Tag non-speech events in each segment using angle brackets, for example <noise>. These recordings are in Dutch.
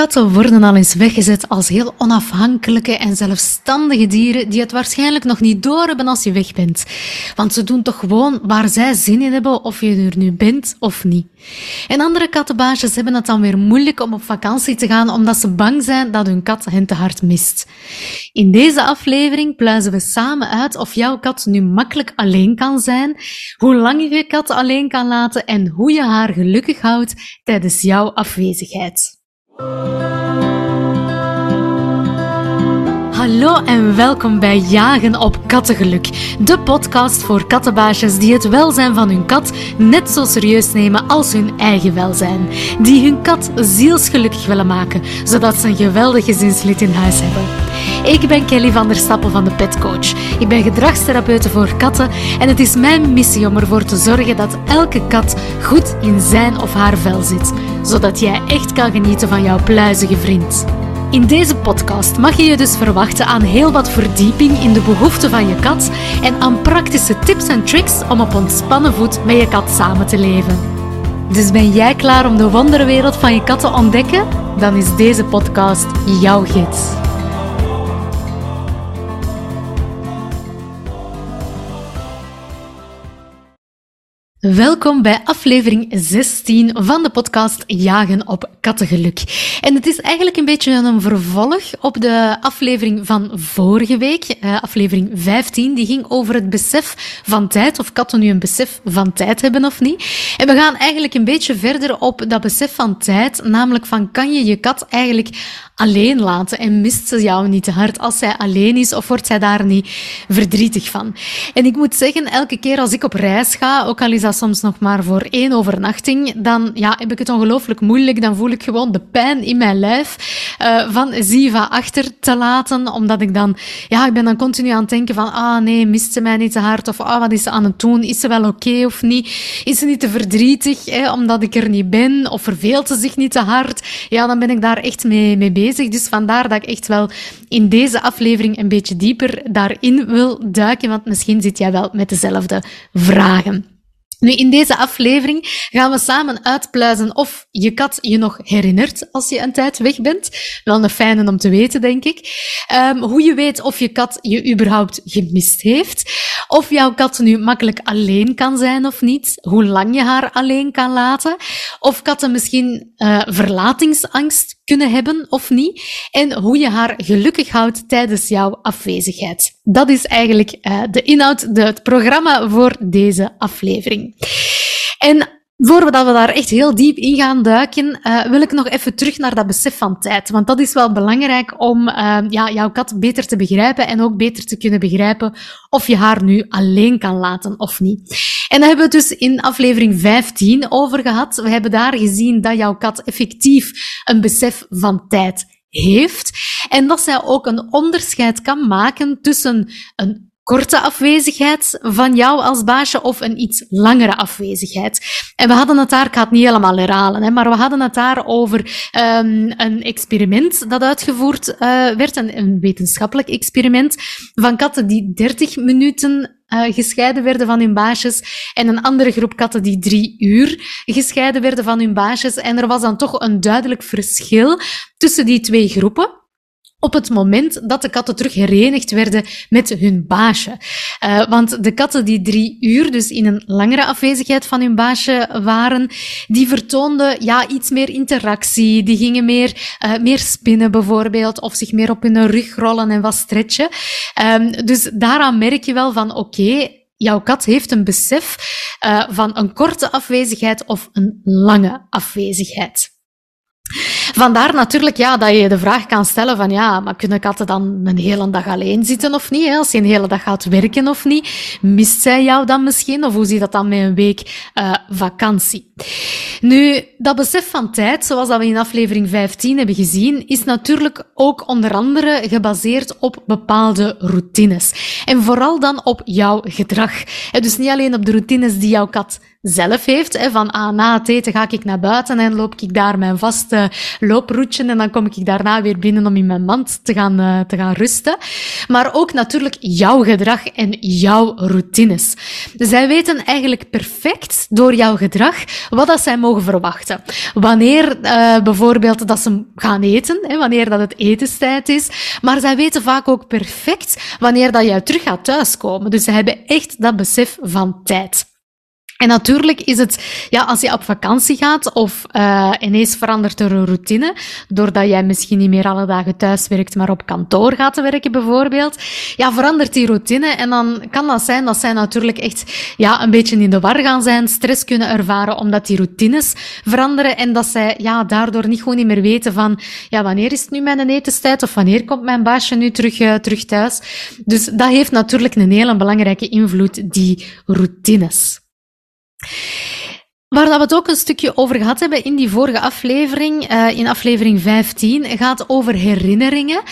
Katten worden al eens weggezet als heel onafhankelijke en zelfstandige dieren die het waarschijnlijk nog niet doorhebben als je weg bent. Want ze doen toch gewoon waar zij zin in hebben, of je er nu bent of niet. En andere kattenbaasjes hebben het dan weer moeilijk om op vakantie te gaan omdat ze bang zijn dat hun kat hen te hard mist. In deze aflevering pluizen we samen uit of jouw kat nu makkelijk alleen kan zijn, hoe lang je je kat alleen kan laten en hoe je haar gelukkig houdt tijdens jouw afwezigheid. Música Hallo en welkom bij Jagen op Kattengeluk, de podcast voor kattenbaasjes die het welzijn van hun kat net zo serieus nemen als hun eigen welzijn. Die hun kat zielsgelukkig willen maken, zodat ze een geweldig gezinslid in huis hebben. Ik ben Kelly van der Stappen van de Pet Coach. Ik ben gedragstherapeute voor katten en het is mijn missie om ervoor te zorgen dat elke kat goed in zijn of haar vel zit, zodat jij echt kan genieten van jouw pluizige vriend. In deze podcast mag je je dus verwachten aan heel wat verdieping in de behoeften van je kat en aan praktische tips en tricks om op ontspannen voet met je kat samen te leven. Dus ben jij klaar om de wonderwereld van je kat te ontdekken? Dan is deze podcast jouw gids. Welkom bij aflevering 16 van de podcast Jagen op Kattengeluk. En het is eigenlijk een beetje een vervolg op de aflevering van vorige week, eh, aflevering 15. Die ging over het besef van tijd, of katten nu een besef van tijd hebben of niet. En we gaan eigenlijk een beetje verder op dat besef van tijd, namelijk van kan je je kat eigenlijk alleen laten en mist ze jou niet te hard als zij alleen is of wordt zij daar niet verdrietig van. En ik moet zeggen, elke keer als ik op reis ga, ook al is dat soms nog maar voor één overnachting, dan ja, heb ik het ongelooflijk moeilijk. Dan voel ik gewoon de pijn in mijn lijf uh, van Ziva achter te laten, omdat ik dan, ja, ik ben dan continu aan het denken van, ah nee, mist ze mij niet te hard of ah, wat is ze aan het doen? Is ze wel oké of niet? Is ze niet te verdrietig, hè, omdat ik er niet ben? Of verveelt ze zich niet te hard? Ja, dan ben ik daar echt mee, mee bezig. Dus vandaar dat ik echt wel in deze aflevering een beetje dieper daarin wil duiken, want misschien zit jij wel met dezelfde vragen. Nu, in deze aflevering gaan we samen uitpluizen of je kat je nog herinnert als je een tijd weg bent. Wel een fijne om te weten, denk ik. Um, hoe je weet of je kat je überhaupt gemist heeft. Of jouw kat nu makkelijk alleen kan zijn of niet. Hoe lang je haar alleen kan laten. Of katten misschien uh, verlatingsangst kunnen hebben of niet. En hoe je haar gelukkig houdt tijdens jouw afwezigheid. Dat is eigenlijk uh, de inhoud, de, het programma voor deze aflevering. En Voordat we daar echt heel diep in gaan duiken, uh, wil ik nog even terug naar dat besef van tijd. Want dat is wel belangrijk om uh, ja, jouw kat beter te begrijpen en ook beter te kunnen begrijpen of je haar nu alleen kan laten of niet. En daar hebben we het dus in aflevering 15 over gehad. We hebben daar gezien dat jouw kat effectief een besef van tijd heeft. En dat zij ook een onderscheid kan maken tussen een korte afwezigheid van jou als baasje of een iets langere afwezigheid. En we hadden het daar, ik ga het niet helemaal herhalen, hè, maar we hadden het daar over um, een experiment dat uitgevoerd uh, werd, een, wetenschappelijk experiment van katten die 30 minuten uh, gescheiden werden van hun baasjes en een andere groep katten die drie uur gescheiden werden van hun baasjes. En er was dan toch een duidelijk verschil tussen die twee groepen op het moment dat de katten terug herenigd werden met hun baasje. Uh, want de katten die drie uur, dus in een langere afwezigheid van hun baasje waren, die vertoonden ja, iets meer interactie. Die gingen meer, uh, meer spinnen bijvoorbeeld, of zich meer op hun rug rollen en wat stretchen. Um, dus daaraan merk je wel van, oké, jouw kat heeft een besef uh, van een korte afwezigheid of een lange afwezigheid. Vandaar natuurlijk ja, dat je de vraag kan stellen van ja, maar kunnen katten dan een hele dag alleen zitten of niet? Hè? Als je een hele dag gaat werken of niet? Mist zij jou dan misschien? Of hoe ziet dat dan met een week uh, vakantie? Nu, dat besef van tijd, zoals dat we in aflevering 15 hebben gezien, is natuurlijk ook onder andere gebaseerd op bepaalde routines. En vooral dan op jouw gedrag. Dus niet alleen op de routines die jouw kat zelf heeft. Van ah, na het eten ga ik naar buiten en loop ik daar mijn vaste looproutje en dan kom ik daarna weer binnen om in mijn mand te gaan, uh, te gaan rusten. Maar ook natuurlijk jouw gedrag en jouw routines. Zij weten eigenlijk perfect door jouw gedrag wat dat zij mogen verwachten. Wanneer uh, bijvoorbeeld dat ze gaan eten, hè, wanneer dat het etenstijd is. Maar zij weten vaak ook perfect wanneer dat jij terug gaat thuiskomen. Dus ze hebben echt dat besef van tijd. En natuurlijk is het, ja, als je op vakantie gaat of uh, ineens verandert er een routine, doordat jij misschien niet meer alle dagen thuis werkt, maar op kantoor gaat werken bijvoorbeeld, ja, verandert die routine en dan kan dat zijn dat zij natuurlijk echt, ja, een beetje in de war gaan zijn, stress kunnen ervaren omdat die routines veranderen en dat zij, ja, daardoor niet gewoon niet meer weten van, ja, wanneer is het nu mijn etenstijd of wanneer komt mijn baasje nu terug, uh, terug thuis. Dus dat heeft natuurlijk een hele belangrijke invloed, die routines. Waar dat we het ook een stukje over gehad hebben in die vorige aflevering, uh, in aflevering 15, gaat over herinneringen.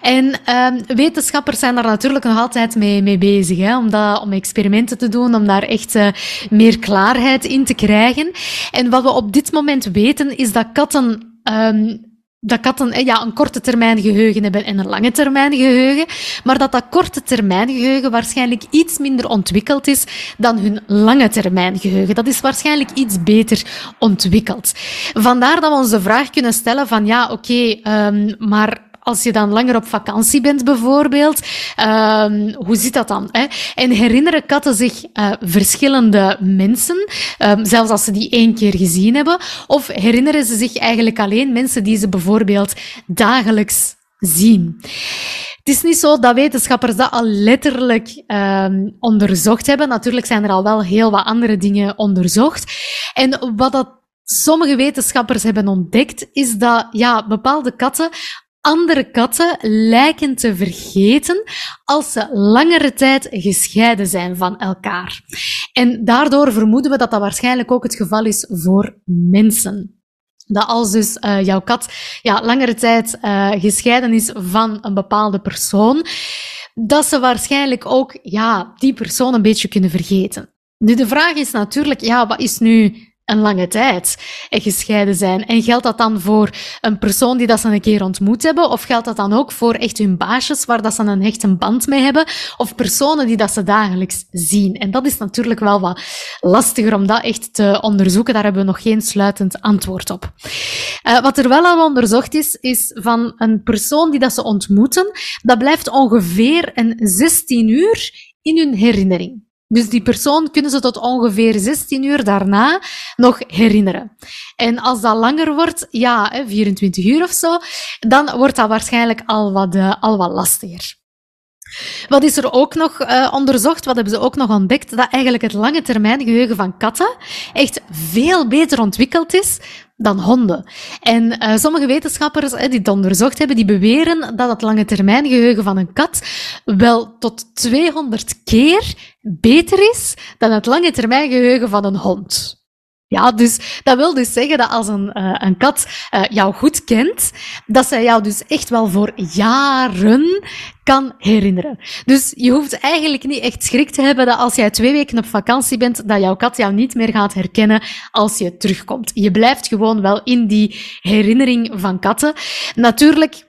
En uh, wetenschappers zijn daar natuurlijk nog altijd mee, bezig, hè, om, om experimenten te doen, om daar echt uh, meer klaarheid in te krijgen. En wat we op dit moment weten, is dat katten um, dat katten ja, een korte termijn geheugen hebben en een lange termijn geheugen, maar dat dat korte termijn geheugen waarschijnlijk iets minder ontwikkeld is dan hun lange termijn geheugen. Dat is waarschijnlijk iets beter ontwikkeld. Vandaar dat we ons de vraag kunnen stellen van ja, oké, okay, um, maar als je dan langer op vakantie bent bijvoorbeeld, um, hoe zit dat dan? Hè? En herinneren katten zich uh, verschillende mensen, um, zelfs als ze die één keer gezien hebben? Of herinneren ze zich eigenlijk alleen mensen die ze bijvoorbeeld dagelijks zien? Het is niet zo dat wetenschappers dat al letterlijk um, onderzocht hebben. Natuurlijk zijn er al wel heel wat andere dingen onderzocht. En wat dat sommige wetenschappers hebben ontdekt, is dat ja, bepaalde katten andere katten lijken te vergeten als ze langere tijd gescheiden zijn van elkaar. En daardoor vermoeden we dat dat waarschijnlijk ook het geval is voor mensen. Dat als dus uh, jouw kat ja, langere tijd uh, gescheiden is van een bepaalde persoon, dat ze waarschijnlijk ook ja, die persoon een beetje kunnen vergeten. Nu, de vraag is natuurlijk, ja, wat is nu een lange tijd gescheiden zijn. En geldt dat dan voor een persoon die dat ze een keer ontmoet hebben? Of geldt dat dan ook voor echt hun baasjes waar dat ze een hechte band mee hebben? Of personen die dat ze dagelijks zien? En dat is natuurlijk wel wat lastiger om dat echt te onderzoeken. Daar hebben we nog geen sluitend antwoord op. Uh, wat er wel al onderzocht is, is van een persoon die dat ze ontmoeten, dat blijft ongeveer een 16 uur in hun herinnering. Dus die persoon kunnen ze tot ongeveer 16 uur daarna nog herinneren. En als dat langer wordt, ja, 24 uur of zo, dan wordt dat waarschijnlijk al wat, uh, al wat lastiger. Wat is er ook nog uh, onderzocht? Wat hebben ze ook nog ontdekt? Dat eigenlijk het lange termijn geheugen van katten echt veel beter ontwikkeld is dan honden. En uh, sommige wetenschappers die het onderzocht hebben, die beweren dat het lange termijn geheugen van een kat wel tot 200 keer beter is dan het lange termijn geheugen van een hond. Ja, dus dat wil dus zeggen dat als een, uh, een kat uh, jou goed kent, dat zij jou dus echt wel voor jaren kan herinneren. Dus je hoeft eigenlijk niet echt schrik te hebben dat als jij twee weken op vakantie bent, dat jouw kat jou niet meer gaat herkennen als je terugkomt. Je blijft gewoon wel in die herinnering van katten. Natuurlijk,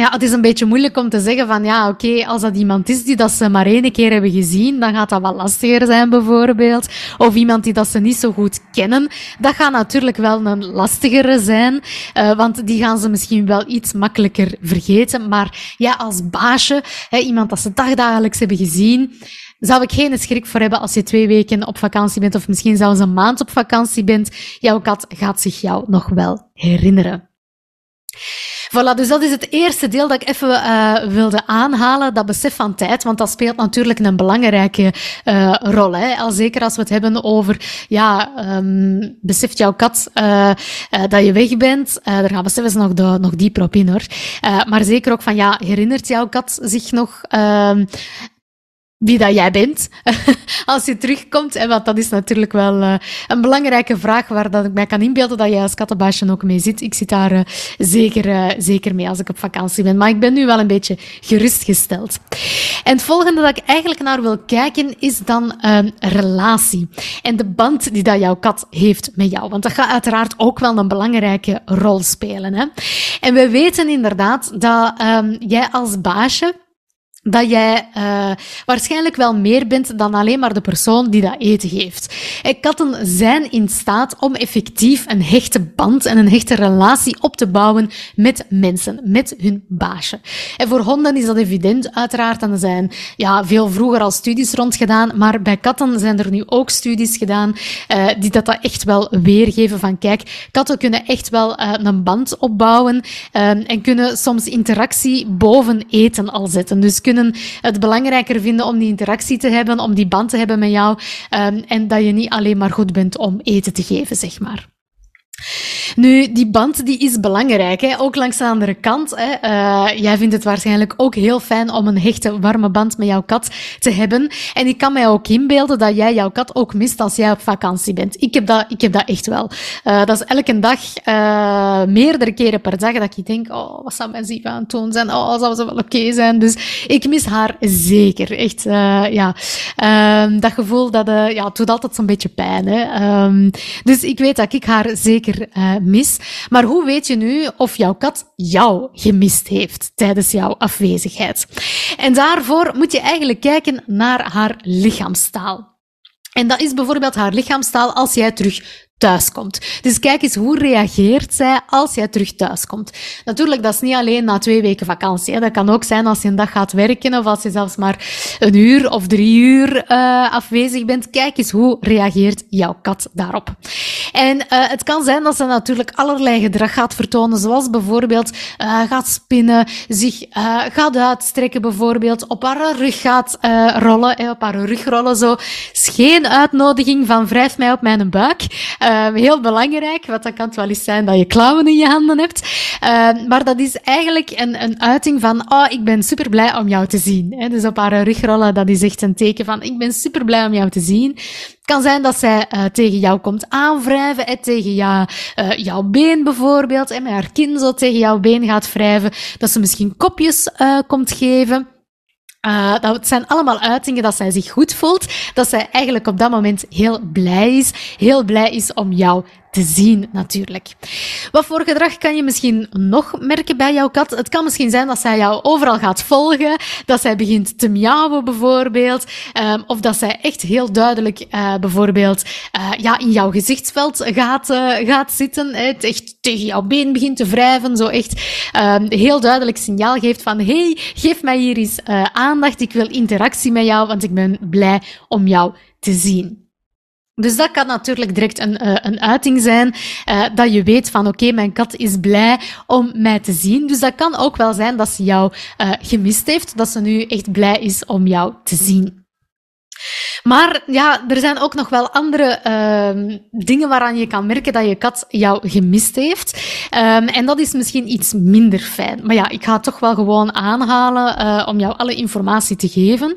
ja, het is een beetje moeilijk om te zeggen van ja, oké, als dat iemand is die dat ze maar één keer hebben gezien, dan gaat dat wel lastiger zijn bijvoorbeeld. Of iemand die dat ze niet zo goed kennen, dat gaat natuurlijk wel een lastigere zijn, uh, want die gaan ze misschien wel iets makkelijker vergeten. Maar ja, als baasje, hè, iemand dat ze dagdagelijks hebben gezien, zou ik geen schrik voor hebben als je twee weken op vakantie bent of misschien zelfs een maand op vakantie bent. Jouw kat gaat zich jou nog wel herinneren. Voilà, dus dat is het eerste deel dat ik even uh, wilde aanhalen, dat besef van tijd, want dat speelt natuurlijk een belangrijke uh, rol. Hè? Al zeker als we het hebben over, ja, um, beseft jouw kat uh, dat je weg bent, daar gaan we zelfs nog, de, nog dieper op in hoor. maar zeker ook van, ja, herinnert jouw kat zich nog ehm, wie dat jij bent <laughs> als je terugkomt. En want dat is natuurlijk wel uh, een belangrijke vraag waar dat ik mij kan inbeelden dat jij als kattenbaasje ook mee zit. Ik zit daar uh, zeker, uh, zeker mee als ik op vakantie ben. Maar ik ben nu wel een beetje gerustgesteld. En het volgende dat ik eigenlijk naar wil kijken is dan een relatie. En de band die dat jouw kat heeft met jou. Want dat gaat uiteraard ook wel een belangrijke rol spelen. Hè? En we weten inderdaad dat um, jij als baasje dat jij uh, waarschijnlijk wel meer bent dan alleen maar de persoon die dat eten geeft. katten zijn in staat om effectief een hechte band en een hechte relatie op te bouwen met mensen, met hun baasje. En voor honden is dat evident, uiteraard. En er zijn ja, veel vroeger al studies rond gedaan, maar bij katten zijn er nu ook studies gedaan uh, die dat, dat echt wel weergeven van kijk, katten kunnen echt wel uh, een band opbouwen en kunnen soms interactie boven eten al zetten. Dus het belangrijker vinden om die interactie te hebben, om die band te hebben met jou. Um, en dat je niet alleen maar goed bent om eten te geven, zeg maar. Nu, die band die is belangrijk, hè? ook langs de andere kant. Hè? Uh, jij vindt het waarschijnlijk ook heel fijn om een hechte, warme band met jouw kat te hebben. En ik kan mij ook inbeelden dat jij jouw kat ook mist als jij op vakantie bent. Ik heb dat, ik heb dat echt wel. Uh, dat is elke dag, uh, meerdere keren per dag, dat ik denk, oh, wat zou mijn Ziva aan het doen zijn? Oh, zou ze wel oké zijn? Dus ik mis haar zeker. Echt, ja. Um, dat gevoel, dat ja, het doet altijd zo'n beetje pijn. Hè? Um, dus ik weet dat ik haar zeker mis. Maar hoe weet je nu of jouw kat jou gemist heeft tijdens jouw afwezigheid? En daarvoor moet je eigenlijk kijken naar haar lichaamstaal. En dat is bijvoorbeeld haar lichaamstaal als jij terug thuiskomt. Dus kijk eens, hoe reageert zij als jij terug thuiskomt? Natuurlijk, dat is niet alleen na twee weken vakantie. Hè. Dat kan ook zijn als je een dag gaat werken of als je zelfs maar een uur of drie uur uh, afwezig bent. Kijk eens, hoe reageert jouw kat daarop? En uh, het kan zijn dat ze natuurlijk allerlei gedrag gaat vertonen, zoals bijvoorbeeld uh, gaat spinnen, zich gaat uitstrekken bijvoorbeeld, op haar rug gaat rollen, op haar rug rollen zo. Is geen uitnodiging van wrijf mij op mijn buik. Um, heel belangrijk, wat dat kan wel eens zijn dat je klauwen in je handen hebt. Um, maar dat is eigenlijk een, een uiting van, oh, ik ben super blij om jou te zien. Dus op haar rugrollen, dat is echt een teken van, ik ben super blij om jou te zien. Het kan zijn dat zij uh, tegen jou komt aanwrijven, hè, tegen jou, uh, jouw been bijvoorbeeld, en met haar kin zo tegen jouw been gaat wrijven. Dat ze misschien kopjes uh, komt geven. Uh, dat zijn allemaal uitingen dat zij zich goed voelt, dat zij eigenlijk op dat moment heel blij is, heel blij is om jou te zien, natuurlijk. Wat voor gedrag kan je misschien nog merken bij jouw kat? Het kan misschien zijn dat zij jou overal gaat volgen, dat zij begint te miauwen bijvoorbeeld, um, of dat zij echt heel duidelijk uh, bijvoorbeeld uh, ja, in jouw gezichtsveld gaat, uh, gaat zitten, het echt tegen jouw been begint te wrijven, zo echt um, heel duidelijk signaal geeft van hey, geef mij hier eens aandacht, ik wil interactie met jou, want ik ben blij om jou te zien. Dus dat kan natuurlijk direct een, uh, een uiting zijn, uh, dat je weet van oké, mijn kat is blij om mij te zien. Dus dat kan ook wel zijn dat ze jou uh, gemist heeft, dat ze nu echt blij is om jou te zien. Maar ja, er zijn ook nog wel andere uh, dingen waaraan je kan merken dat je kat jou gemist heeft. Um, en dat is misschien iets minder fijn. Maar ja, ik ga het toch wel gewoon aanhalen uh, om jou alle informatie te geven.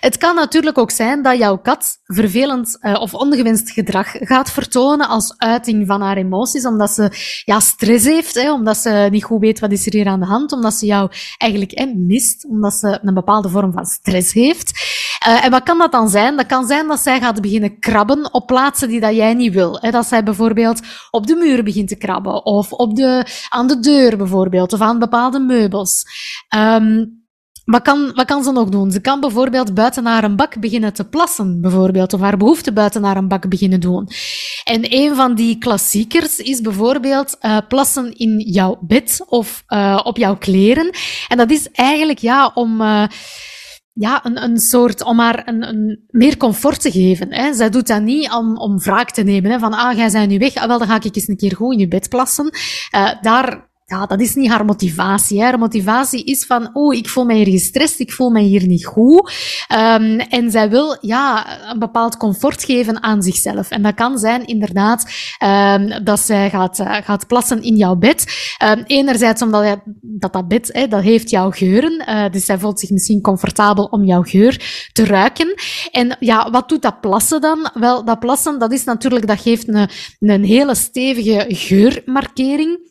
Het kan natuurlijk ook zijn dat jouw kat vervelend uh, of ongewenst gedrag gaat vertonen als uiting van haar emoties, omdat ze ja, stress heeft, hè, omdat ze niet goed weet wat is er hier aan de hand, omdat ze jou eigenlijk mist, omdat ze een bepaalde vorm van stress heeft. Uh, en wat kan dat dan zijn? Dat kan zijn dat zij gaat beginnen krabben op plaatsen die dat jij niet wil. Dat zij bijvoorbeeld op de muur begint te krabben, of op de, aan de deur bijvoorbeeld, of aan bepaalde meubels. Um, wat kan, wat kan ze nog doen? Ze kan bijvoorbeeld buiten naar een bak beginnen te plassen, bijvoorbeeld, of haar behoefte buiten naar een bak beginnen doen. En een van die klassiekers is bijvoorbeeld uh, plassen in jouw bed of uh, op jouw kleren. En dat is eigenlijk ja om. Uh, ja, een, een soort, om haar een, een meer comfort te geven. Hè. Zij doet dat niet om, om wraak te nemen. Hè, van, ah, jij bent nu weg, ah, wel, dan ga ik eens een keer goed in je bed plassen. Uh, daar ja, dat is niet haar motivatie. Hè. Haar motivatie is van, oh, ik voel mij hier gestrest, ik voel mij hier niet goed. Um, en zij wil, ja, een bepaald comfort geven aan zichzelf. En dat kan zijn, inderdaad, um, dat zij gaat, uh, gaat plassen in jouw bed. Um, enerzijds omdat dat, dat bed, hè, dat heeft jouw geuren. Uh, dus zij voelt zich misschien comfortabel om jouw geur te ruiken. En ja, wat doet dat plassen dan? Wel, dat plassen, dat is natuurlijk, dat geeft een, een hele stevige geurmarkering.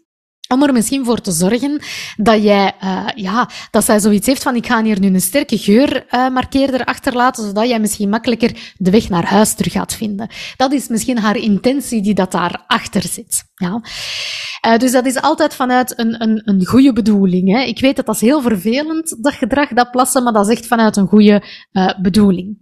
Om er misschien voor te zorgen dat jij, uh, ja, dat zij zoiets heeft van ik ga hier nu een sterke geurmarkeerder uh, achterlaten, zodat jij misschien makkelijker de weg naar huis terug gaat vinden. Dat is misschien haar intentie die dat daarachter zit. Ja. Uh, dus dat is altijd vanuit een, een, een goede bedoeling. Hè. Ik weet dat dat is heel vervelend, dat gedrag, dat plassen, maar dat is echt vanuit een goede bedoeling.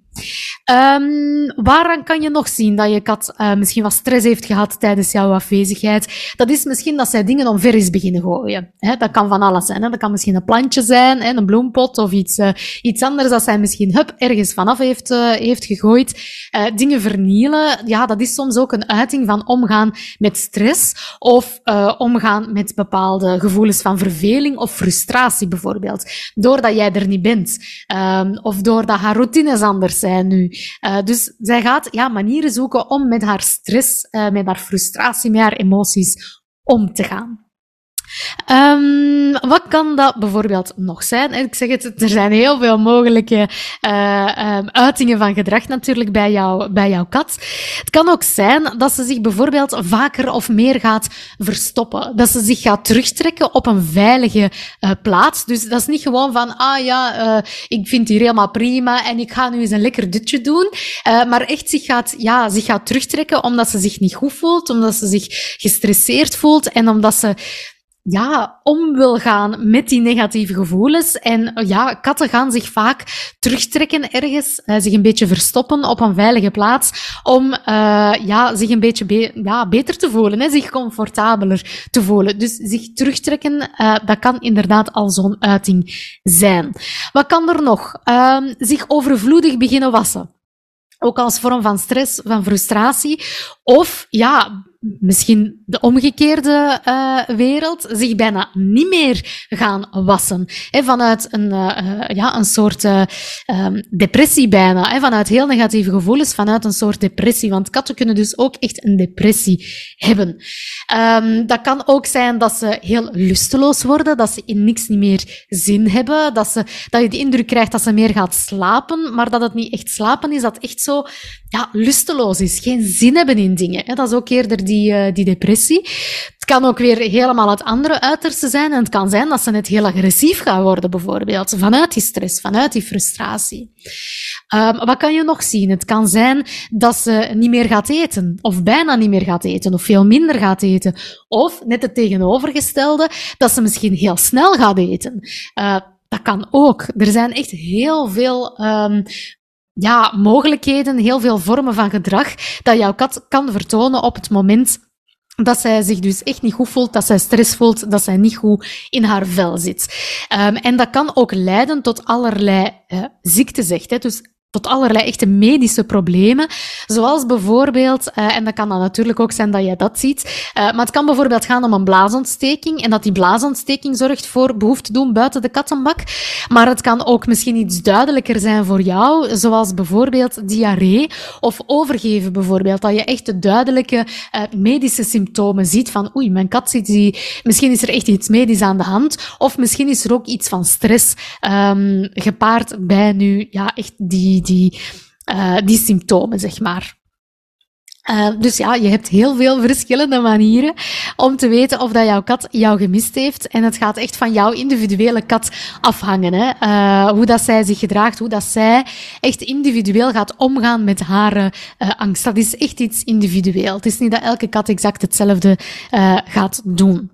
Um, waaraan kan je nog zien dat je kat uh, misschien wat stress heeft gehad tijdens jouw afwezigheid? Dat is misschien dat zij dingen omver is beginnen gooien. Dat kan van alles zijn. Dat kan misschien een plantje zijn, een bloempot of iets, uh, iets anders dat zij misschien hup, ergens vanaf heeft, uh, heeft gegooid. dingen vernielen, ja, dat is soms ook een uiting van omgaan met stress of omgaan met bepaalde gevoelens van verveling of frustratie bijvoorbeeld. Doordat jij er niet bent. Um, of doordat haar routines anders zijn nu. Uh, dus zij gaat ja, manieren zoeken om met haar stress, uh, met haar frustratie, met haar emoties om te gaan. Um, wat kan dat bijvoorbeeld nog zijn? Ik zeg het, er zijn heel veel mogelijke uh, um, uitingen van gedrag natuurlijk bij, jou, bij jouw kat. Het kan ook zijn dat ze zich bijvoorbeeld vaker of meer gaat verstoppen. Dat ze zich gaat terugtrekken op een veilige uh, plaats. Dus dat is niet gewoon van, ah ja, uh, ik vind hier helemaal prima en ik ga nu eens een lekker dutje doen. maar echt zich gaat, ja, zich gaat terugtrekken omdat ze zich niet goed voelt, omdat ze zich gestresseerd voelt en omdat ze ja, om wil gaan met die negatieve gevoelens. En ja, katten gaan zich vaak terugtrekken ergens, uh, zich een beetje verstoppen op een veilige plaats, om uh, ja, zich een beetje be ja, beter te voelen, hè, zich comfortabeler te voelen. Dus zich terugtrekken, uh, dat kan inderdaad al zo'n uiting zijn. Wat kan er nog? Ehm, zich overvloedig beginnen wassen. Ook als vorm van stress, van frustratie. Of ja, misschien de omgekeerde uh, wereld, zich bijna niet meer gaan wassen. Vanuit een, uh, ja, een soort um, depressie bijna. Vanuit heel negatieve gevoelens, vanuit een soort depressie. Want katten kunnen dus ook echt een depressie hebben. Um, dat kan ook zijn dat ze heel lusteloos worden, dat ze in niks niet meer zin hebben, dat, ze, dat je de indruk krijgt dat ze meer gaat slapen, maar dat het niet echt slapen is, dat echt zo ja, lusteloos is, geen zin hebben in dingen. Dat is ook eerder die, uh, die depressie. Het kan ook weer helemaal het andere uiterste zijn. En het kan zijn dat ze net heel agressief gaan worden, bijvoorbeeld. Vanuit die stress, vanuit die frustratie. Um, wat kan je nog zien? Het kan zijn dat ze niet meer gaat eten, of bijna niet meer gaat eten, of veel minder gaat eten. Of, net het tegenovergestelde, dat ze misschien heel snel gaat eten. Uh, dat kan ook. Er zijn echt heel veel um, ja, mogelijkheden, heel veel vormen van gedrag dat jouw kat kan vertonen op het moment dat zij zich dus echt niet goed voelt, dat zij stress voelt, dat zij niet goed in haar vel zit. Um, en dat kan ook leiden tot allerlei uh, ziekten, zegt. Hè. Dus tot allerlei echte medische problemen. Zoals bijvoorbeeld, uh, en dat kan dan natuurlijk ook zijn dat je dat ziet, uh, maar het kan bijvoorbeeld gaan om een blaasontsteking en dat die blaasontsteking zorgt voor behoefte doen buiten de kattenbak. Maar het kan ook misschien iets duidelijker zijn voor jou, zoals bijvoorbeeld diarree of overgeven bijvoorbeeld. Dat je echt de duidelijke uh, medische symptomen ziet van oei, mijn kat zit die, misschien is er echt iets medisch aan de hand of misschien is er ook iets van stress um, gepaard bij nu, ja, echt die die, uh, die symptomen, zeg maar. Uh, dus ja, je hebt heel veel verschillende manieren om te weten of dat jouw kat jou gemist heeft. En het gaat echt van jouw individuele kat afhangen. Hè? Uh, hoe dat zij zich gedraagt, hoe dat zij echt individueel gaat omgaan met haar angst. Dat is echt iets individueel. Het is niet dat elke kat exact hetzelfde gaat doen.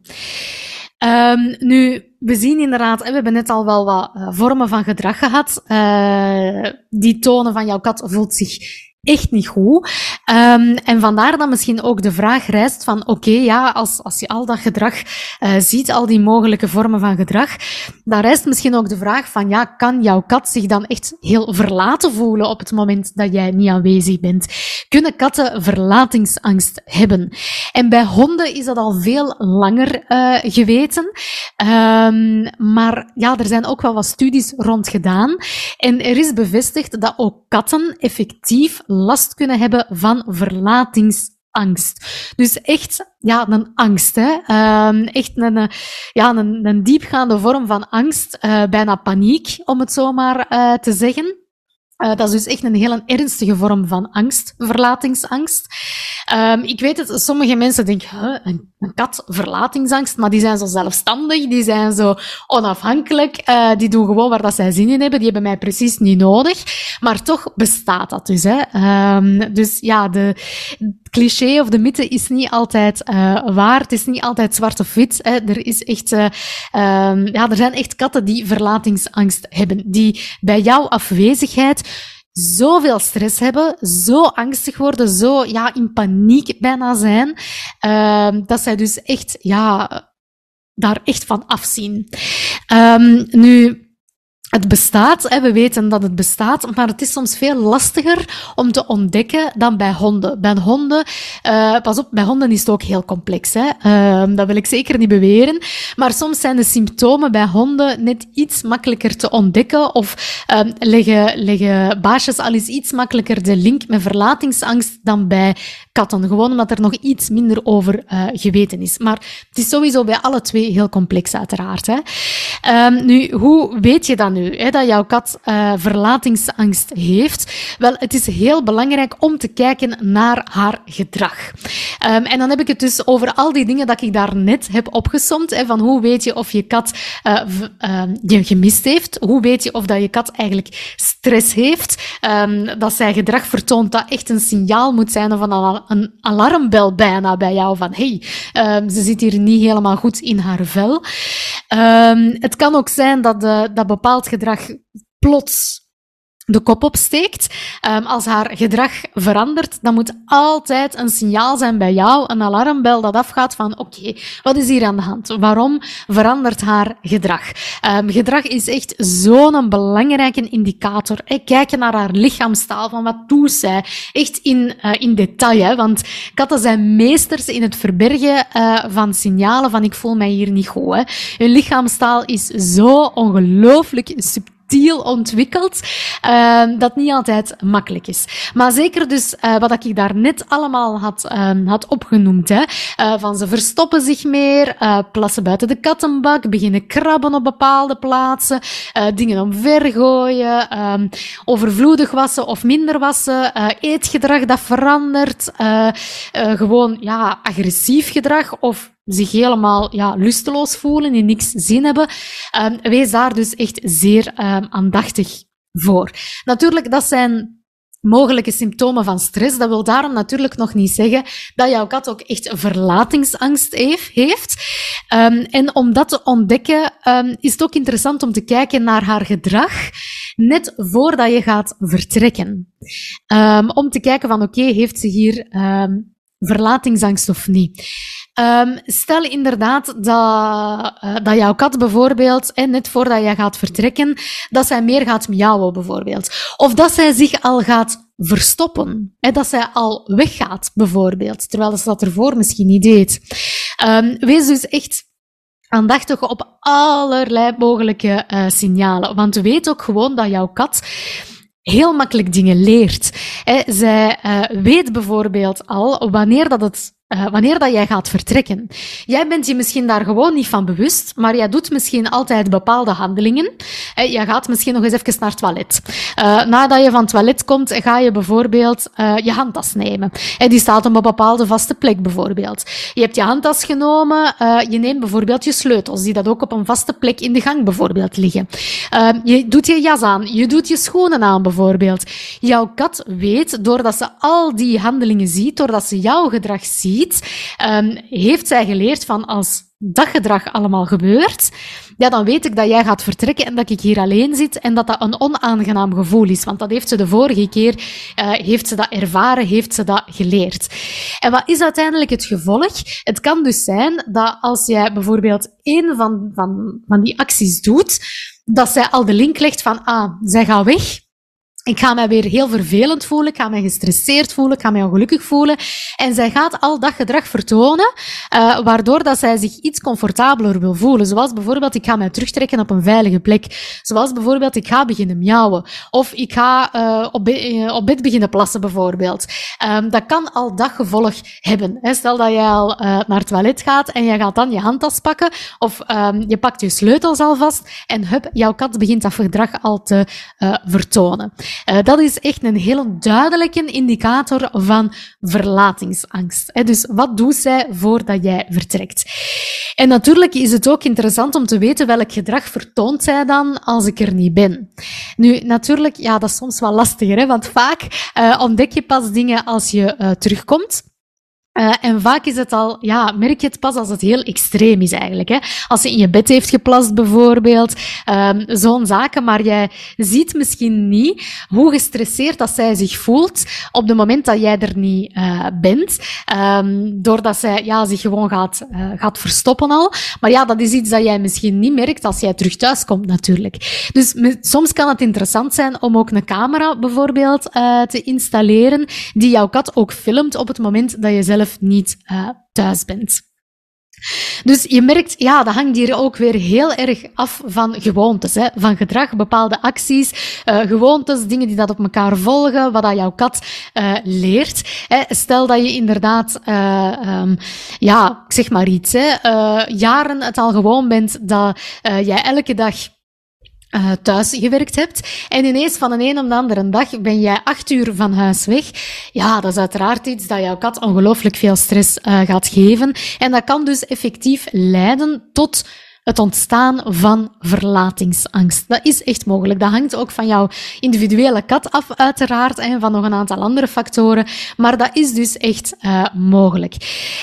Um, nu, we zien inderdaad, we hebben net al wel wat uh, vormen van gedrag gehad. Uh, die tonen van jouw kat voelt zich echt niet goed. Um, en vandaar dat misschien ook de vraag rijst van, oké, ja, als, als je al dat gedrag uh, ziet, al die mogelijke vormen van gedrag, dan rijst misschien ook de vraag van, ja, kan jouw kat zich dan echt heel verlaten voelen op het moment dat jij niet aanwezig bent? Kunnen katten verlatingsangst hebben? En bij honden is dat al veel langer uh, geweten. Um, maar ja, er zijn ook wel wat studies rond gedaan. En er is bevestigd dat ook katten effectief last kunnen hebben van verlatingsangst. Dus echt, ja, een angst, hè. Um, echt een, ja, een, een diepgaande vorm van angst, uh, bijna paniek, om het zo maar uh, te zeggen. Uh, dat is dus echt een heel ernstige vorm van angst, verlatingsangst. Um, ik weet het, sommige mensen denken, huh, een, kat, verlatingsangst, maar die zijn zo zelfstandig, die zijn zo onafhankelijk, uh, die doen gewoon waar dat zij zin in hebben, die hebben mij precies niet nodig. Maar toch bestaat dat dus. Hè. Um, dus ja, de cliché of de mythe is niet altijd uh, waar, het is niet altijd zwart of wit. Hè. Er, is echt, um, ja, er zijn echt katten die verlatingsangst hebben, die bij jouw afwezigheid zoveel stress hebben, zo angstig worden, zo ja, in paniek bijna zijn, uh, dat zij dus echt ja, daar echt van afzien. Um, nu, het bestaat, hè, we weten dat het bestaat, maar het is soms veel lastiger om te ontdekken dan bij honden. Bij honden, uh, pas op, bij honden is het ook heel complex. Hè. Uh, dat wil ik zeker niet beweren. Maar soms zijn de symptomen bij honden net iets makkelijker te ontdekken of uh, leggen, baasjes al eens iets makkelijker de link met verlatingsangst dan bij katten. Gewoon omdat er nog iets minder over uh, geweten is. Maar het is sowieso bij alle twee heel complex, uiteraard. Hè. Um, nu, hoe weet je dat nu, dat jouw kat uh, verlatingsangst heeft? Wel, het is heel belangrijk om te kijken naar haar gedrag. Um, en dan heb ik het dus over al die dingen dat ik daar net heb opgesomd. Van hoe weet je of je kat uh, je gemist heeft? Hoe weet je of dat je kat eigenlijk stress heeft? Um, dat zij gedrag vertoont dat echt een signaal moet zijn of een een alarmbel bijna bij jou van hey, ze zit hier niet helemaal goed in haar vel. Het kan ook zijn dat, de, dat bepaald gedrag plots de kop opsteekt. Um, als haar gedrag verandert, dan moet altijd een signaal zijn bij jou, een alarmbel dat afgaat van oké, wat is hier aan de hand? Waarom verandert haar gedrag? Um, gedrag is echt zo'n belangrijke indicator. Kijken naar haar lichaamstaal, van wat doet zij? Echt in, uh, in detail, hè? want katten zijn meesters in het verbergen uh, van signalen van ik voel mij hier niet goed. Hè? Hun lichaamstaal is zo ongelooflijk subtiel ontwikkeld, uh, dat niet altijd makkelijk is. Maar zeker dus uh, wat ik daar net allemaal had, uh, had opgenoemd. Hè, uh, van ze verstoppen zich meer, plassen buiten de kattenbak, beginnen krabben op bepaalde plaatsen, dingen omvergooien, ehm, overvloedig wassen of minder wassen, eetgedrag dat verandert, gewoon ja, agressief gedrag of zich helemaal ja, lusteloos voelen, in niks zin hebben, um, wees daar dus echt zeer um, aandachtig voor. Natuurlijk, dat zijn mogelijke symptomen van stress. Dat wil daarom natuurlijk nog niet zeggen dat jouw kat ook echt verlatingsangst heeft. Um, en om dat te ontdekken, is het ook interessant om te kijken naar haar gedrag net voordat je gaat vertrekken. Om te kijken van oké, heeft ze hier verlatingsangst of niet. Um, stel inderdaad dat, uh, dat jouw kat bijvoorbeeld, en net voordat jij gaat vertrekken, dat zij meer gaat miauwen bijvoorbeeld. Of dat zij zich al gaat verstoppen. Hè, dat zij al weggaat bijvoorbeeld, terwijl ze dat ervoor misschien niet deed. Um, wees dus echt aandachtig op allerlei mogelijke uh, signalen. Want weet ook gewoon dat jouw kat heel makkelijk dingen leert. Zij uh, weet bijvoorbeeld al wanneer dat het uh, wanneer dat jij gaat vertrekken. Jij bent je misschien daar gewoon niet van bewust, maar jij doet misschien altijd bepaalde handelingen. Uh, jij gaat misschien nog eens even naar het toilet. Uh, nadat je van het toilet komt, ga je bijvoorbeeld je handtas nemen. En die staat op een bepaalde vaste plek bijvoorbeeld. Je hebt je handtas genomen, je neemt bijvoorbeeld je sleutels, die dat ook op een vaste plek in de gang bijvoorbeeld liggen. je doet je jas aan, je doet je schoenen aan bijvoorbeeld. Jouw kat weet, doordat ze al die handelingen ziet, doordat ze jouw gedrag ziet, um, heeft zij geleerd van als dat gedrag allemaal gebeurt, ja, dan weet ik dat jij gaat vertrekken en dat ik hier alleen zit en dat dat een onaangenaam gevoel is. Want dat heeft ze de vorige keer, uh, heeft ze dat ervaren, heeft ze dat geleerd. En wat is uiteindelijk het gevolg? Het kan dus zijn dat als jij bijvoorbeeld één van, van, van die acties doet, dat zij al de link legt van, ah, zij gaat weg, ik ga mij weer heel vervelend voelen, ik ga mij gestresseerd voelen, ik ga mij ongelukkig voelen. En zij gaat al dat gedrag vertonen, uh, waardoor dat zij zich iets comfortabeler wil voelen. Zoals bijvoorbeeld, ik ga mij terugtrekken op een veilige plek. Zoals bijvoorbeeld, ik ga beginnen miauwen. Of ik ga uh, op, be uh, op bed beginnen plassen, bijvoorbeeld. Um, dat kan al dat gevolg hebben. Stel dat jij al naar het toilet gaat en jij gaat dan je handtas pakken, of um, je pakt je sleutels alvast en hup, jouw kat begint dat gedrag al te vertonen. Uh, dat is echt een hele duidelijke indicator van verlatingsangst. Dus wat doet zij voordat jij vertrekt? En natuurlijk is het ook interessant om te weten welk gedrag vertoont zij dan als ik er niet ben. Nu, natuurlijk, ja, dat is soms wel lastiger, hè, want vaak uh, ontdek je pas dingen als je uh, terugkomt. Uh, en vaak is het al, ja, merk je het pas als het heel extreem is eigenlijk. Hè? Als ze in je bed heeft geplast bijvoorbeeld, um, zo'n zaken. Maar jij ziet misschien niet hoe gestresseerd dat zij zich voelt op het moment dat jij er niet uh, bent. Um, doordat zij ja, zich gewoon gaat, uh, gaat verstoppen al. Maar ja, dat is iets dat jij misschien niet merkt als jij terug thuis komt natuurlijk. Dus soms kan het interessant zijn om ook een camera bijvoorbeeld te installeren die jouw kat ook filmt op het moment dat je zelf niet uh, thuis bent. Dus je merkt, ja, dat hangt hier ook weer heel erg af van gewoontes, hè? van gedrag, bepaalde acties, uh, gewoontes, dingen die dat op elkaar volgen, wat dat jouw kat uh, leert. Hè? Stel dat je inderdaad, um, ja, zeg maar iets, hè, jaren het al gewoon bent dat jij elke dag uh, thuis gewerkt hebt. En ineens van de een op de andere dag ben jij acht uur van huis weg. Ja, dat is uiteraard iets dat jouw kat ongelooflijk veel stress uh, gaat geven. En dat kan dus effectief leiden tot het ontstaan van verlatingsangst. Dat is echt mogelijk. Dat hangt ook van jouw individuele kat af, uiteraard, en van nog een aantal andere factoren. Maar dat is dus echt uh, mogelijk.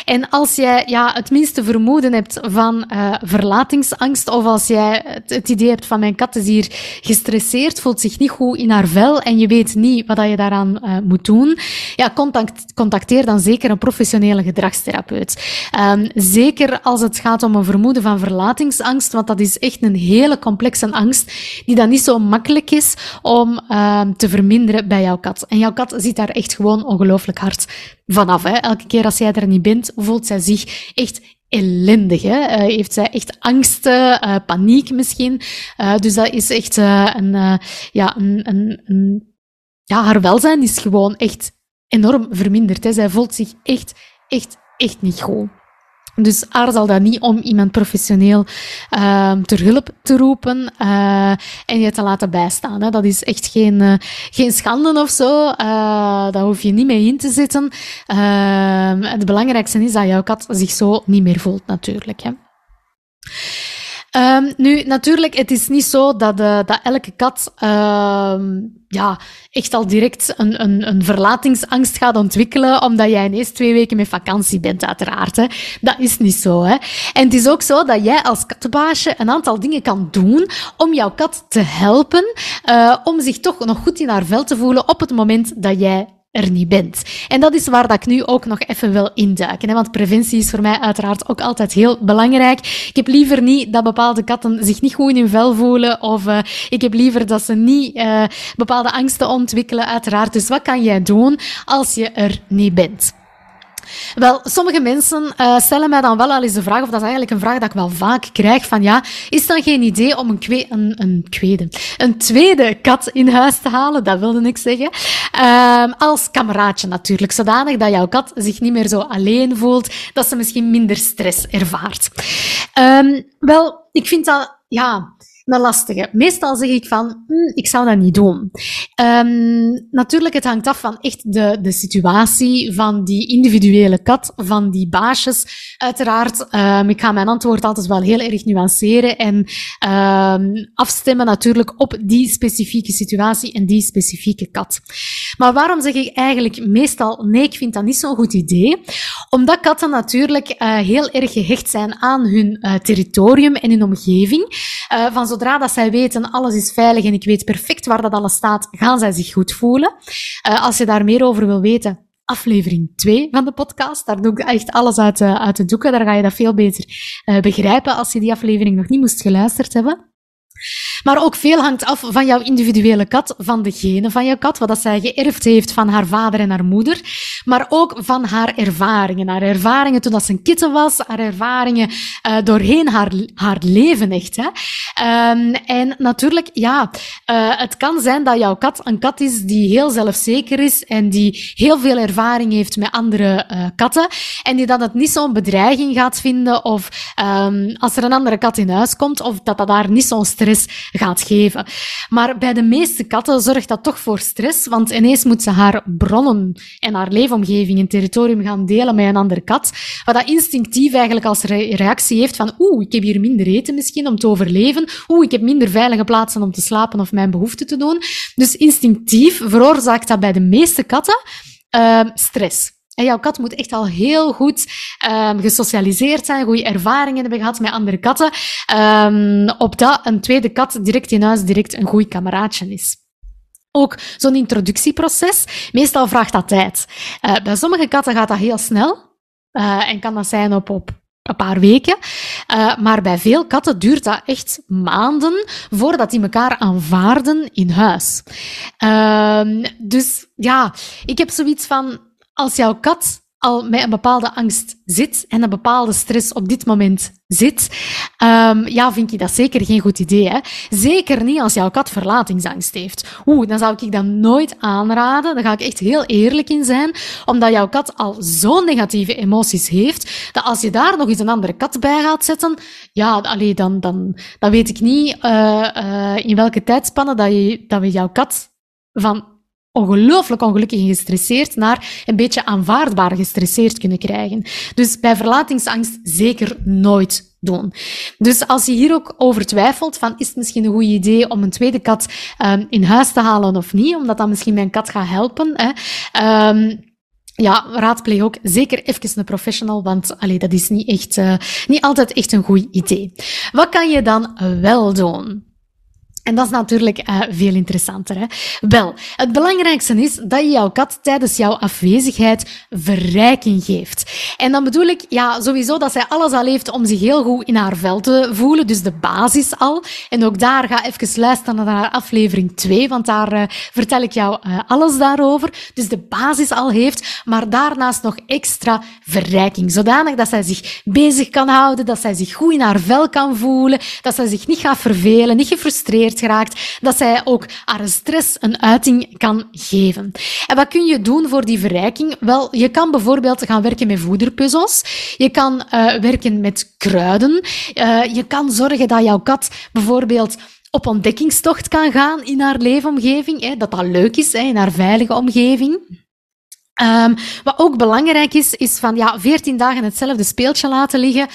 En als jij ja, het minste vermoeden hebt van uh, verlatingsangst, of als jij het, idee hebt van mijn kat is hier gestresseerd, voelt zich niet goed in haar vel en je weet niet wat je daaraan uh, moet doen, ja, contact, contacteer dan zeker een professionele gedragstherapeut. Um, zeker als het gaat om een vermoeden van verlating angst, want dat is echt een hele complexe angst, die dan niet zo makkelijk is om uh, te verminderen bij jouw kat. En jouw kat ziet daar echt gewoon ongelooflijk hard vanaf. Hè? Elke keer als jij er niet bent, voelt zij zich echt ellendig. Hè? Uh, heeft zij echt angsten, uh, paniek misschien. Uh, dus dat is echt een, ja, een, een, een, ja, haar welzijn is gewoon echt enorm verminderd. Hè? Zij voelt zich echt, echt, echt niet goed. Dus aarzel dat niet om iemand professioneel uh, ter hulp te roepen uh, en je te laten bijstaan. Hè. Dat is echt geen, uh, geen schande of zo. Uh, daar hoef je niet mee in te zitten. Ehm, het belangrijkste is dat jouw kat zich zo niet meer voelt, natuurlijk. Hè. Um, nu, natuurlijk, het is niet zo dat, uh, dat elke kat uh, ja, echt al direct een, een, een verlatingsangst gaat ontwikkelen, omdat jij ineens twee weken met vakantie bent, uiteraard. Hè. Dat is niet zo. Hè. En het is ook zo dat jij als kattenbaasje een aantal dingen kan doen om jouw kat te helpen, uh, om zich toch nog goed in haar vel te voelen op het moment dat jij er niet bent. En dat is waar dat ik nu ook nog even wil induiken. Hè? Want preventie is voor mij uiteraard ook altijd heel belangrijk. Ik heb liever niet dat bepaalde katten zich niet goed in hun vel voelen. Of uh, ik heb liever dat ze niet uh, bepaalde angsten ontwikkelen, uiteraard. Dus wat kan jij doen als je er niet bent? Wel, sommige mensen uh, stellen mij dan wel al eens de vraag, of dat is eigenlijk een vraag dat ik wel vaak krijg, van ja, is dan geen idee om een, kwe een, een, kwede, een tweede kat in huis te halen? Dat wilde ik zeggen. Uh, als kameraadje natuurlijk, zodanig dat jouw kat zich niet meer zo alleen voelt, dat ze misschien minder stress ervaart. Um, wel, ik vind dat, ja, een lastige. Meestal zeg ik van, hm, ik zou dat niet doen. Um, natuurlijk, het hangt af van echt de, de situatie van die individuele kat, van die baasjes. Uiteraard, um, ik ga mijn antwoord altijd wel heel erg nuanceren en um, afstemmen natuurlijk op die specifieke situatie en die specifieke kat. Maar waarom zeg ik eigenlijk meestal nee, ik vind dat niet zo'n goed idee? Omdat katten natuurlijk uh, heel erg gehecht zijn aan hun uh, territorium en hun omgeving. Uh, van zodra dat zij weten, alles is veilig en ik weet perfect waar dat alles staat, gaan zij zich goed voelen. Uh, als je daar meer over wil weten, aflevering 2 van de podcast. Daar doe ik echt alles uit, uh, uit de doeken. Daar ga je dat veel beter uh, begrijpen als je die aflevering nog niet moest geluisterd hebben. Maar ook veel hangt af van jouw individuele kat, van de genen van jouw kat, wat dat zij geërfd heeft van haar vader en haar moeder, maar ook van haar ervaringen. Haar ervaringen toen dat ze een kitten was, haar ervaringen uh, doorheen haar, haar leven echt. Hè. Um, en natuurlijk, ja, uh, het kan zijn dat jouw kat een kat is die heel zelfzeker is en die heel veel ervaring heeft met andere uh, katten en die dat het niet zo'n bedreiging gaat vinden of um, als er een andere kat in huis komt of dat dat daar niet zo'n stress gaat geven. Maar bij de meeste katten zorgt dat toch voor stress, want ineens moet ze haar bronnen en haar leefomgeving en territorium gaan delen met een andere kat, wat dat instinctief eigenlijk als reactie heeft van oeh, ik heb hier minder eten misschien om te overleven, oeh, ik heb minder veilige plaatsen om te slapen of mijn behoeften te doen. Dus instinctief veroorzaakt dat bij de meeste katten uh, stress. En jouw kat moet echt al heel goed um, gesocialiseerd zijn, goede ervaringen hebben gehad met andere katten, um, opdat een tweede kat direct in huis direct een goed kameraadje is. Ook zo'n introductieproces, meestal vraagt dat tijd. Uh, bij sommige katten gaat dat heel snel uh, en kan dat zijn op, op een paar weken. Uh, maar bij veel katten duurt dat echt maanden voordat die elkaar aanvaarden in huis. Uh, dus ja, ik heb zoiets van, als jouw kat al met een bepaalde angst zit en een bepaalde stress op dit moment zit, um, ja, vind je dat zeker geen goed idee. Hè? Zeker niet als jouw kat verlatingsangst heeft. Oeh, dan zou ik dat nooit aanraden. Daar ga ik echt heel eerlijk in zijn, omdat jouw kat al zo'n negatieve emoties heeft, dat als je daar nog eens een andere kat bij gaat zetten, ja, allee, dan, dan, dan weet ik niet uh, in welke tijdspanne dat, je, dat we jouw kat van ongelooflijk ongelukkig en gestresseerd naar een beetje aanvaardbaar gestresseerd kunnen krijgen. Dus bij verlatingsangst zeker nooit doen. Dus als je hier ook over twijfelt van is het misschien een goed idee om een tweede kat um, in huis te halen of niet, omdat dat misschien mijn kat gaat helpen, hè, um, ja, raadpleeg ook zeker even een professional, want allee, dat is niet, echt, uh, niet altijd echt een goed idee. Wat kan je dan wel doen? En dat is natuurlijk uh, veel interessanter. Hè? Wel, het belangrijkste is dat je jouw kat tijdens jouw afwezigheid verrijking geeft. En dan bedoel ik ja, sowieso dat zij alles al heeft om zich heel goed in haar vel te voelen, dus de basis al. En ook daar ga even luisteren naar aflevering 2, want daar uh, vertel ik jou uh, alles daarover. Dus de basis al heeft, maar daarnaast nog extra verrijking. Zodanig dat zij zich bezig kan houden, dat zij zich goed in haar vel kan voelen, dat zij zich niet gaat vervelen, niet gefrustreerd geraakt, dat zij ook haar stress een uiting kan geven. En wat kun je doen voor die verrijking? Wel, je kan bijvoorbeeld gaan werken met voederpuzzels. Je kan uh, werken met kruiden. Uh, je kan zorgen dat jouw kat bijvoorbeeld op ontdekkingstocht kan gaan in haar leefomgeving, hè, dat dat leuk is, hè, in haar veilige omgeving. Um, wat ook belangrijk is, is van ja, 14 dagen hetzelfde speeltje laten liggen.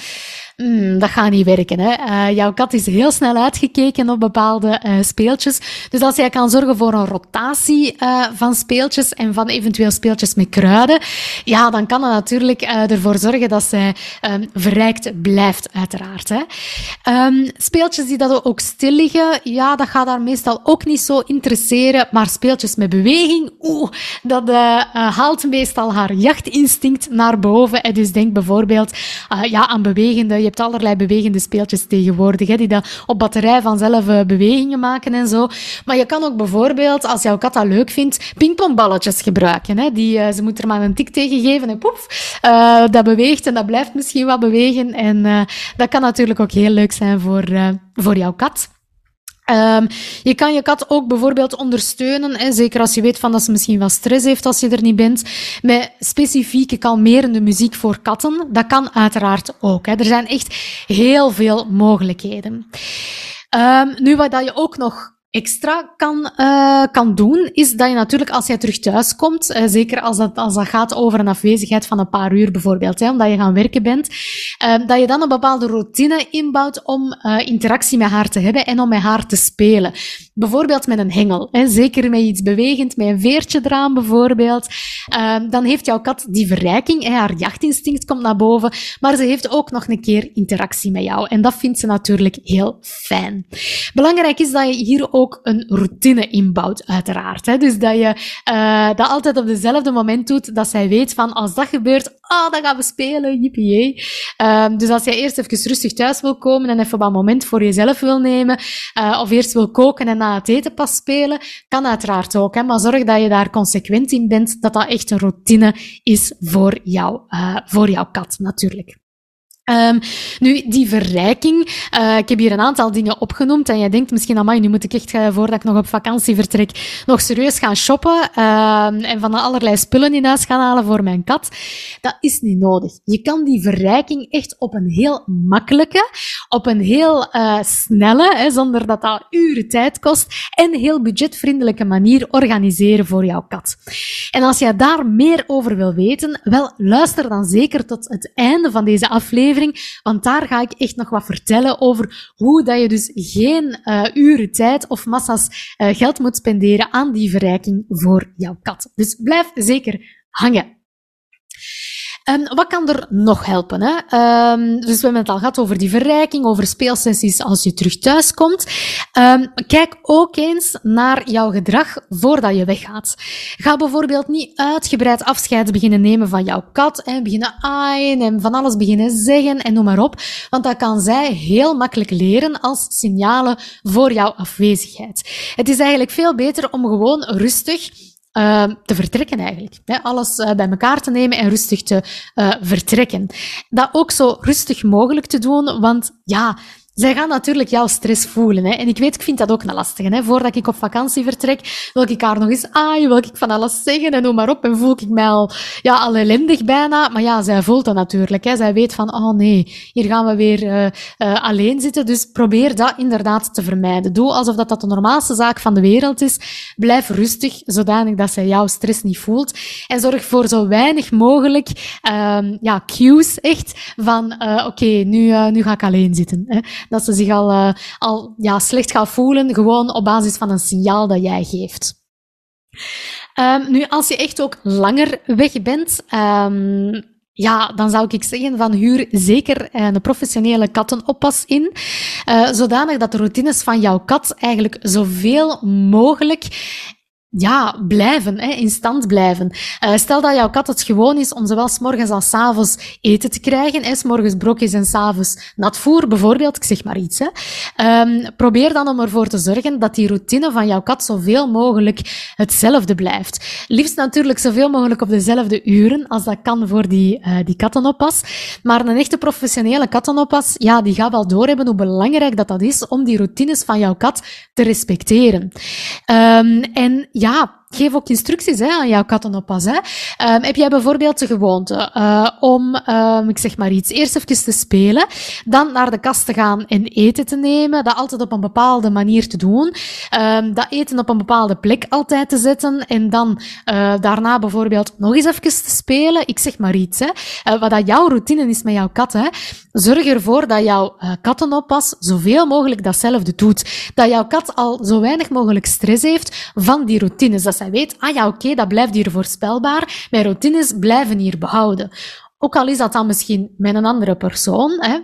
Mm, dat gaat niet werken. Hè. Uh, jouw kat is heel snel uitgekeken op bepaalde uh, speeltjes. Dus als jij kan zorgen voor een rotatie uh, van speeltjes en van eventueel speeltjes met kruiden, ja, dan kan dat natuurlijk ervoor zorgen dat zij um, verrijkt blijft, uiteraard. Hè. Um, speeltjes die dat ook stil liggen, ja, dat gaat daar meestal ook niet zo interesseren. Maar speeltjes met beweging, oeh, dat haalt meestal haar jachtinstinct naar boven. En dus denk bijvoorbeeld ja, aan bewegende je hebt allerlei bewegende speeltjes tegenwoordig, hè, die dat op batterij vanzelf uh, bewegingen maken en zo. Maar je kan ook bijvoorbeeld, als jouw kat dat leuk vindt, pingpongballetjes gebruiken. Hè. Die, uh, ze moet er maar een tik tegen geven en poef, uh, dat beweegt en dat blijft misschien wat bewegen. En dat kan natuurlijk ook heel leuk zijn voor, voor jouw kat. Um, je kan je kat ook bijvoorbeeld ondersteunen, zeker als je weet van dat ze misschien wat stress heeft als je er niet bent, met specifieke kalmerende muziek voor katten. Dat kan uiteraard ook. Hè. Er zijn echt heel veel mogelijkheden. Um, nu, wat dat je ook nog extra kan, uh, kan doen, is dat je natuurlijk als jij terug thuis komt, uh, zeker als dat, als dat gaat over een afwezigheid van een paar uur bijvoorbeeld, hè, omdat je gaan werken bent, uh, dat je dan een bepaalde routine inbouwt om interactie met haar te hebben en om met haar te spelen. Bijvoorbeeld met een hengel, hè, zeker met iets bewegend, met een veertje eraan bijvoorbeeld. dan heeft jouw kat die verrijking, hè, haar jachtinstinct komt naar boven, maar ze heeft ook nog een keer interactie met jou. En dat vindt ze natuurlijk heel fijn. Belangrijk is dat je hier ook een routine inbouwt, uiteraard. Hè? Dus dat je uh, dat altijd op dezelfde moment doet, dat zij weet van als dat gebeurt, oh, dan gaan we spelen, jippie. Uh, dus als jij eerst even rustig thuis wil komen en even een moment voor jezelf wil nemen, uh, of eerst wil koken en na het eten pas spelen, kan uiteraard ook. Hè? Maar zorg dat je daar consequent in bent, dat dat echt een routine is voor jou, uh, voor jouw kat natuurlijk. Um, nu, die verrijking, uh, ik heb hier een aantal dingen opgenoemd en jij denkt misschien, amai, nu moet ik echt, uh, voordat ik nog op vakantie vertrek, nog serieus gaan shoppen uh, en van allerlei spullen in huis gaan halen voor mijn kat. Dat is niet nodig. Je kan die verrijking echt op een heel makkelijke, op een heel uh, snelle, hè, zonder dat dat uren tijd kost, en heel budgetvriendelijke manier organiseren voor jouw kat. En als jij daar meer over wil weten, wel, luister dan zeker tot het einde van deze aflevering want daar ga ik echt nog wat vertellen over hoe dat je dus geen uh, uren tijd of massa's uh, geld moet spenderen aan die verrijking voor jouw kat. Dus blijf zeker hangen. Um, wat kan er nog helpen? Hè? Um, dus we hebben het al gehad over die verrijking, over speelsessies als je terug thuis komt. Um, kijk ook eens naar jouw gedrag voordat je weggaat. Ga bijvoorbeeld niet uitgebreid afscheid beginnen nemen van jouw kat en beginnen aaien en van alles beginnen zeggen en noem maar op. Want dat kan zij heel makkelijk leren als signalen voor jouw afwezigheid. Het is eigenlijk veel beter om gewoon rustig uh, te vertrekken eigenlijk. Hè? Alles uh, bij elkaar te nemen en rustig te uh, vertrekken. Dat ook zo rustig mogelijk te doen, want ja, zij gaan natuurlijk jouw stress voelen. Hè? En ik weet, ik vind dat ook een lastige. Hè? Voordat ik op vakantie vertrek, wil ik haar nog eens aaien, wil ik van alles zeggen en noem maar op. En voel ik mij al, ja, al ellendig bijna. Maar ja, zij voelt dat natuurlijk. Hè? Zij weet van, oh nee, hier gaan we weer uh, uh, alleen zitten. Dus probeer dat inderdaad te vermijden. Doe alsof dat, dat de normaalste zaak van de wereld is. Blijf rustig, zodanig dat zij jouw stress niet voelt. En zorg voor zo weinig mogelijk um, ja, cues echt van, uh, oké, nu, nu ga ik alleen zitten. Hè? Dat ze zich al, uh, al ja, slecht gaat voelen, gewoon op basis van een signaal dat jij geeft. Um, nu, als je echt ook langer weg bent, um, ja, dan zou ik zeggen van huur zeker een professionele kattenoppas in, uh, zodanig dat de routines van jouw kat eigenlijk zoveel mogelijk ja, blijven, hè, in stand blijven. Uh, stel dat jouw kat het gewoon is om zowel s morgens als s avonds eten te krijgen, hè, s morgens brokjes en s avonds natvoer bijvoorbeeld, ik zeg maar iets. Hè. Um, probeer dan om ervoor te zorgen dat die routine van jouw kat zoveel mogelijk hetzelfde blijft. Liefst natuurlijk zoveel mogelijk op dezelfde uren, als dat kan voor die, uh, die kattenoppas. Maar een echte professionele kattenoppas, ja, die gaat wel doorhebben hoe belangrijk dat dat is om die routines van jouw kat te respecteren. Um, en ja, ja, geef ook instructies hè, aan jouw kattenoppas. Hè. Um, heb jij bijvoorbeeld de gewoonte uh, om, um, ik zeg maar iets, eerst even te spelen, dan naar de kast te gaan en eten te nemen, dat altijd op een bepaalde manier te doen, um, dat eten op een bepaalde plek altijd te zetten en dan uh, daarna bijvoorbeeld nog eens even te spelen, ik zeg maar iets. Hè. Uh, wat dat jouw routine is met jouw kat, zorg ervoor dat jouw kattenoppas zoveel mogelijk datzelfde doet. Dat jouw kat al zo weinig mogelijk stress heeft van die routines. Dat zij weet, ah ja, oké, dat blijft hier voorspelbaar. Mijn routines blijven hier behouden. Ook al is dat dan misschien met een andere persoon, hè,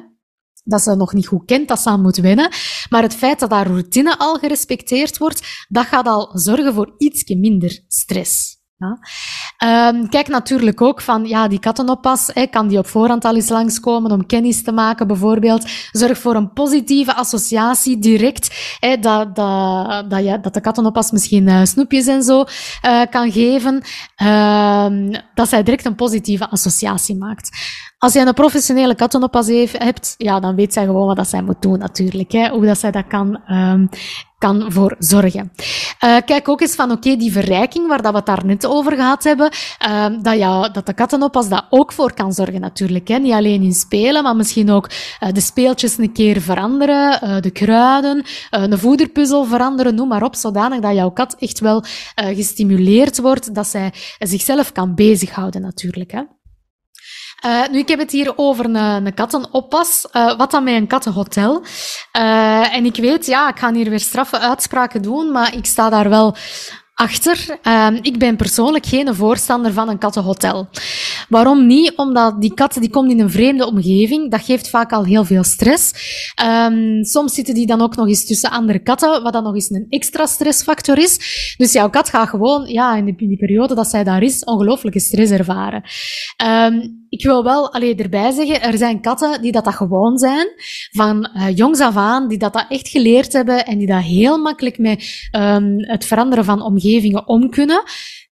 dat ze nog niet goed kent, dat ze aan moet wennen. Maar het feit dat haar routine al gerespecteerd wordt, dat gaat al zorgen voor ietsje minder stress. Um, kijk natuurlijk ook van, ja, die kattenoppas, hè, kan die op voorhand al eens langskomen om kennis te maken, bijvoorbeeld. Zorg voor een positieve associatie direct, hè, dat, dat, dat, ja, dat de kattenoppas misschien uh, snoepjes en zo uh, kan geven, uh, dat zij direct een positieve associatie maakt. Als jij een professionele kattenoppas hebt, ja, dan weet zij gewoon wat dat zij moet doen natuurlijk. Hè, hoe dat zij dat kan, um, kan voor zorgen. Uh, kijk ook eens van, oké, die verrijking waar dat we het daar net over gehad hebben, uh, dat, jou, dat de kattenoppas dat ook voor kan zorgen natuurlijk. Hè. Niet alleen in spelen, maar misschien ook uh, de speeltjes een keer veranderen, uh, de kruiden, een voederpuzzel veranderen, noem maar op, zodanig dat jouw kat echt wel gestimuleerd wordt, dat zij zichzelf kan bezighouden natuurlijk. Hè. Uh, nu, ik heb het hier over een, een kattenoppas. Uh, wat dan met een kattenhotel? Uh, en ik weet, ja, ik ga hier weer straffe uitspraken doen, maar ik sta daar wel achter. Ik ben persoonlijk geen voorstander van een kattenhotel. Waarom niet? Omdat die kat die komt in een vreemde omgeving. Dat geeft vaak al heel veel stress. Um, soms zitten die dan ook nog eens tussen andere katten, wat dan nog eens een extra stressfactor is. Dus jouw kat gaat gewoon, ja, in die, periode dat zij daar is, ongelooflijke stress ervaren. Um, ik wil wel alleen erbij zeggen, er zijn katten die dat, dat gewoon zijn, van uh, jongs af aan, die dat, dat echt geleerd hebben en die dat heel makkelijk met um, het veranderen van omgevingen om kunnen.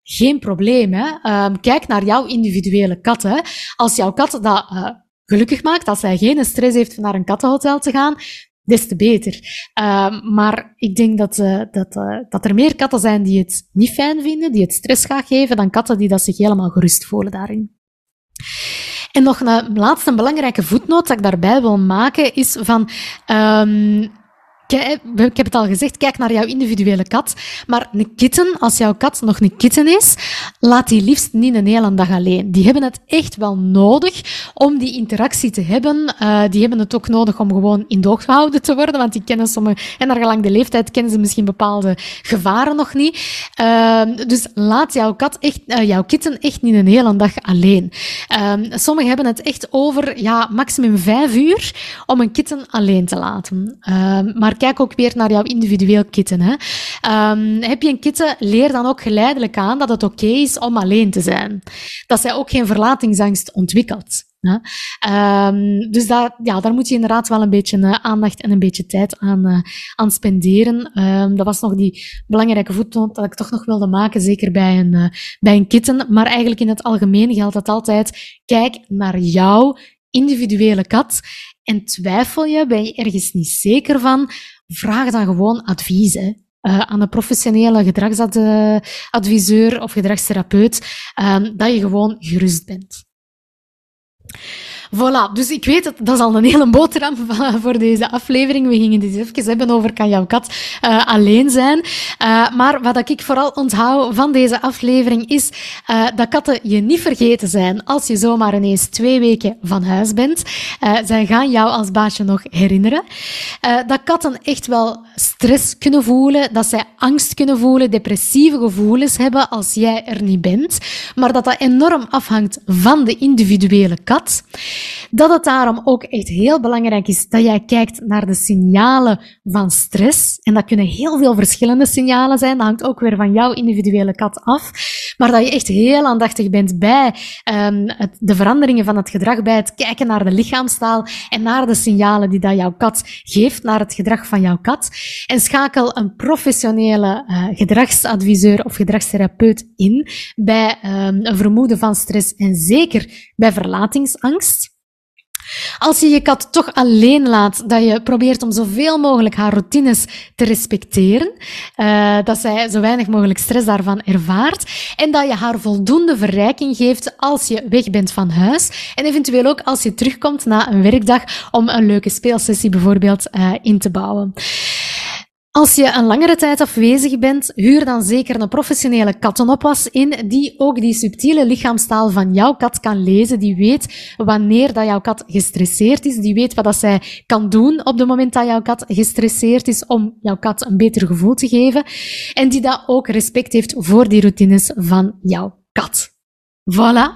Geen probleem, hè. Um, kijk naar jouw individuele kat, hè. Als jouw kat dat uh, gelukkig maakt, als hij geen stress heeft naar een kattenhotel te gaan, des te beter. Uh, maar ik denk dat, uh, dat, uh, dat er meer katten zijn die het niet fijn vinden, die het stress gaan geven, dan katten die dat zich helemaal gerust voelen daarin. En nog een laatste belangrijke voetnoot dat ik daarbij wil maken is van um, ik heb het al gezegd, kijk naar jouw individuele kat. Maar een kitten, als jouw kat nog een kitten is, laat die liefst niet een hele dag alleen. Die hebben het echt wel nodig om die interactie te hebben. Uh, die hebben het ook nodig om gewoon in doog gehouden te worden, want die kennen sommige, en naar gelang de leeftijd kennen ze misschien bepaalde gevaren nog niet. Uh, dus laat jouw kat echt, uh, jouw kitten echt niet een hele dag alleen. Ehm, sommigen hebben het echt over, ja, maximum vijf uur om een kitten alleen te laten. Ehm, kijk ook weer naar jouw individueel kitten. Hè. Um, heb je een kitten, leer dan ook geleidelijk aan dat het oké is om alleen te zijn. Dat zij ook geen verlatingsangst ontwikkelt. Hè. Um, dus daar, ja, daar moet je inderdaad wel een beetje uh, aandacht en een beetje tijd aan, uh, aan spenderen. Um, dat was nog die belangrijke voetnoot dat ik toch nog wilde maken, zeker bij een, uh, bij een kitten. Maar eigenlijk in het algemeen geldt dat altijd, kijk naar jouw individuele kat en twijfel je, ben je ergens niet zeker van, vraag dan gewoon advies. Uh, aan een professionele gedragsadviseur of gedragstherapeut, uh, dat je gewoon gerust bent. Voilà, dus ik weet, dat, dat is al een hele boterham <laughs> voor deze aflevering. We gingen het even hebben over kan jouw kat uh, alleen zijn. Uh, maar wat ik vooral onthoud van deze aflevering is uh, dat katten je niet vergeten zijn als je zomaar ineens twee weken van huis bent. zij gaan jou als baasje nog herinneren. dat katten echt wel stress kunnen voelen, dat zij angst kunnen voelen, depressieve gevoelens hebben als jij er niet bent. Maar dat dat enorm afhangt van de individuele kat. Dat het daarom ook echt heel belangrijk is dat jij kijkt naar de signalen van stress. En dat kunnen heel veel verschillende signalen zijn. Dat hangt ook weer van jouw individuele kat af. Maar dat je echt heel aandachtig bent bij het, de veranderingen van het gedrag, bij het kijken naar de lichaamstaal en naar de signalen die dat jouw kat geeft naar het gedrag van jouw kat. En schakel een professionele uh, gedragsadviseur of gedragstherapeut in bij um, een vermoeden van stress en zeker bij verlatingsangst. Als je je kat toch alleen laat, dat je probeert om zoveel mogelijk haar routines te respecteren, uh, dat zij zo weinig mogelijk stress daarvan ervaart, en dat je haar voldoende verrijking geeft als je weg bent van huis, en eventueel ook als je terugkomt na een werkdag om een leuke speelsessie bijvoorbeeld uh, in te bouwen. Als je een langere tijd afwezig bent, huur dan zeker een professionele kattenopwas in, die ook die subtiele lichaamstaal van jouw kat kan lezen, die weet wanneer dat jouw kat gestresseerd is, die weet wat dat zij kan doen op het moment dat jouw kat gestresseerd is om jouw kat een beter gevoel te geven, en die dat ook respect heeft voor die routines van jouw kat. Voilà.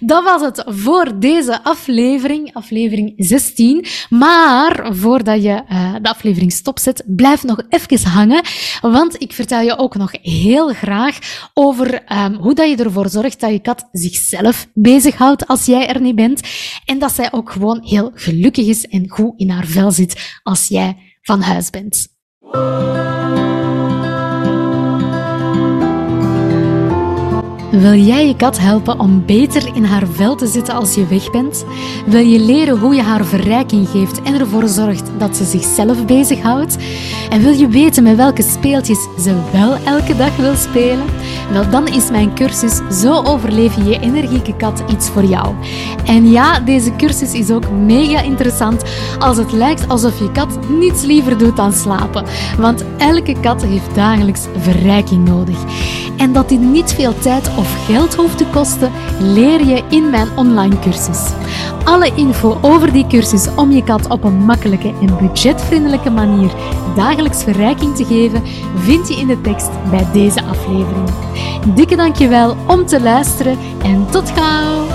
Dat was het voor deze aflevering, aflevering 16. Maar voordat je uh, de aflevering stopzet, blijf nog even hangen. Want ik vertel je ook nog heel graag over um, hoe dat je ervoor zorgt dat je kat zichzelf bezighoudt als jij er niet bent. En dat zij ook gewoon heel gelukkig is en goed in haar vel zit als jij van huis bent. Wil jij je kat helpen om beter in haar vel te zitten als je weg bent? Wil je leren hoe je haar verrijking geeft en ervoor zorgt dat ze zichzelf bezighoudt? En wil je weten met welke speeltjes ze wel elke dag wil spelen? Wel, dan is mijn cursus Zo overleef je energieke kat iets voor jou. En ja, deze cursus is ook mega interessant als het lijkt alsof je kat niets liever doet dan slapen. Want elke kat heeft dagelijks verrijking nodig. En dat dit niet veel tijd of geld hoeft te kosten, leer je in mijn online cursus. Alle info over die cursus om je kat op een makkelijke en budgetvriendelijke manier dagelijks verrijking te geven, vind je in de tekst bij deze aflevering. Dikke dankjewel om te luisteren en tot gauw!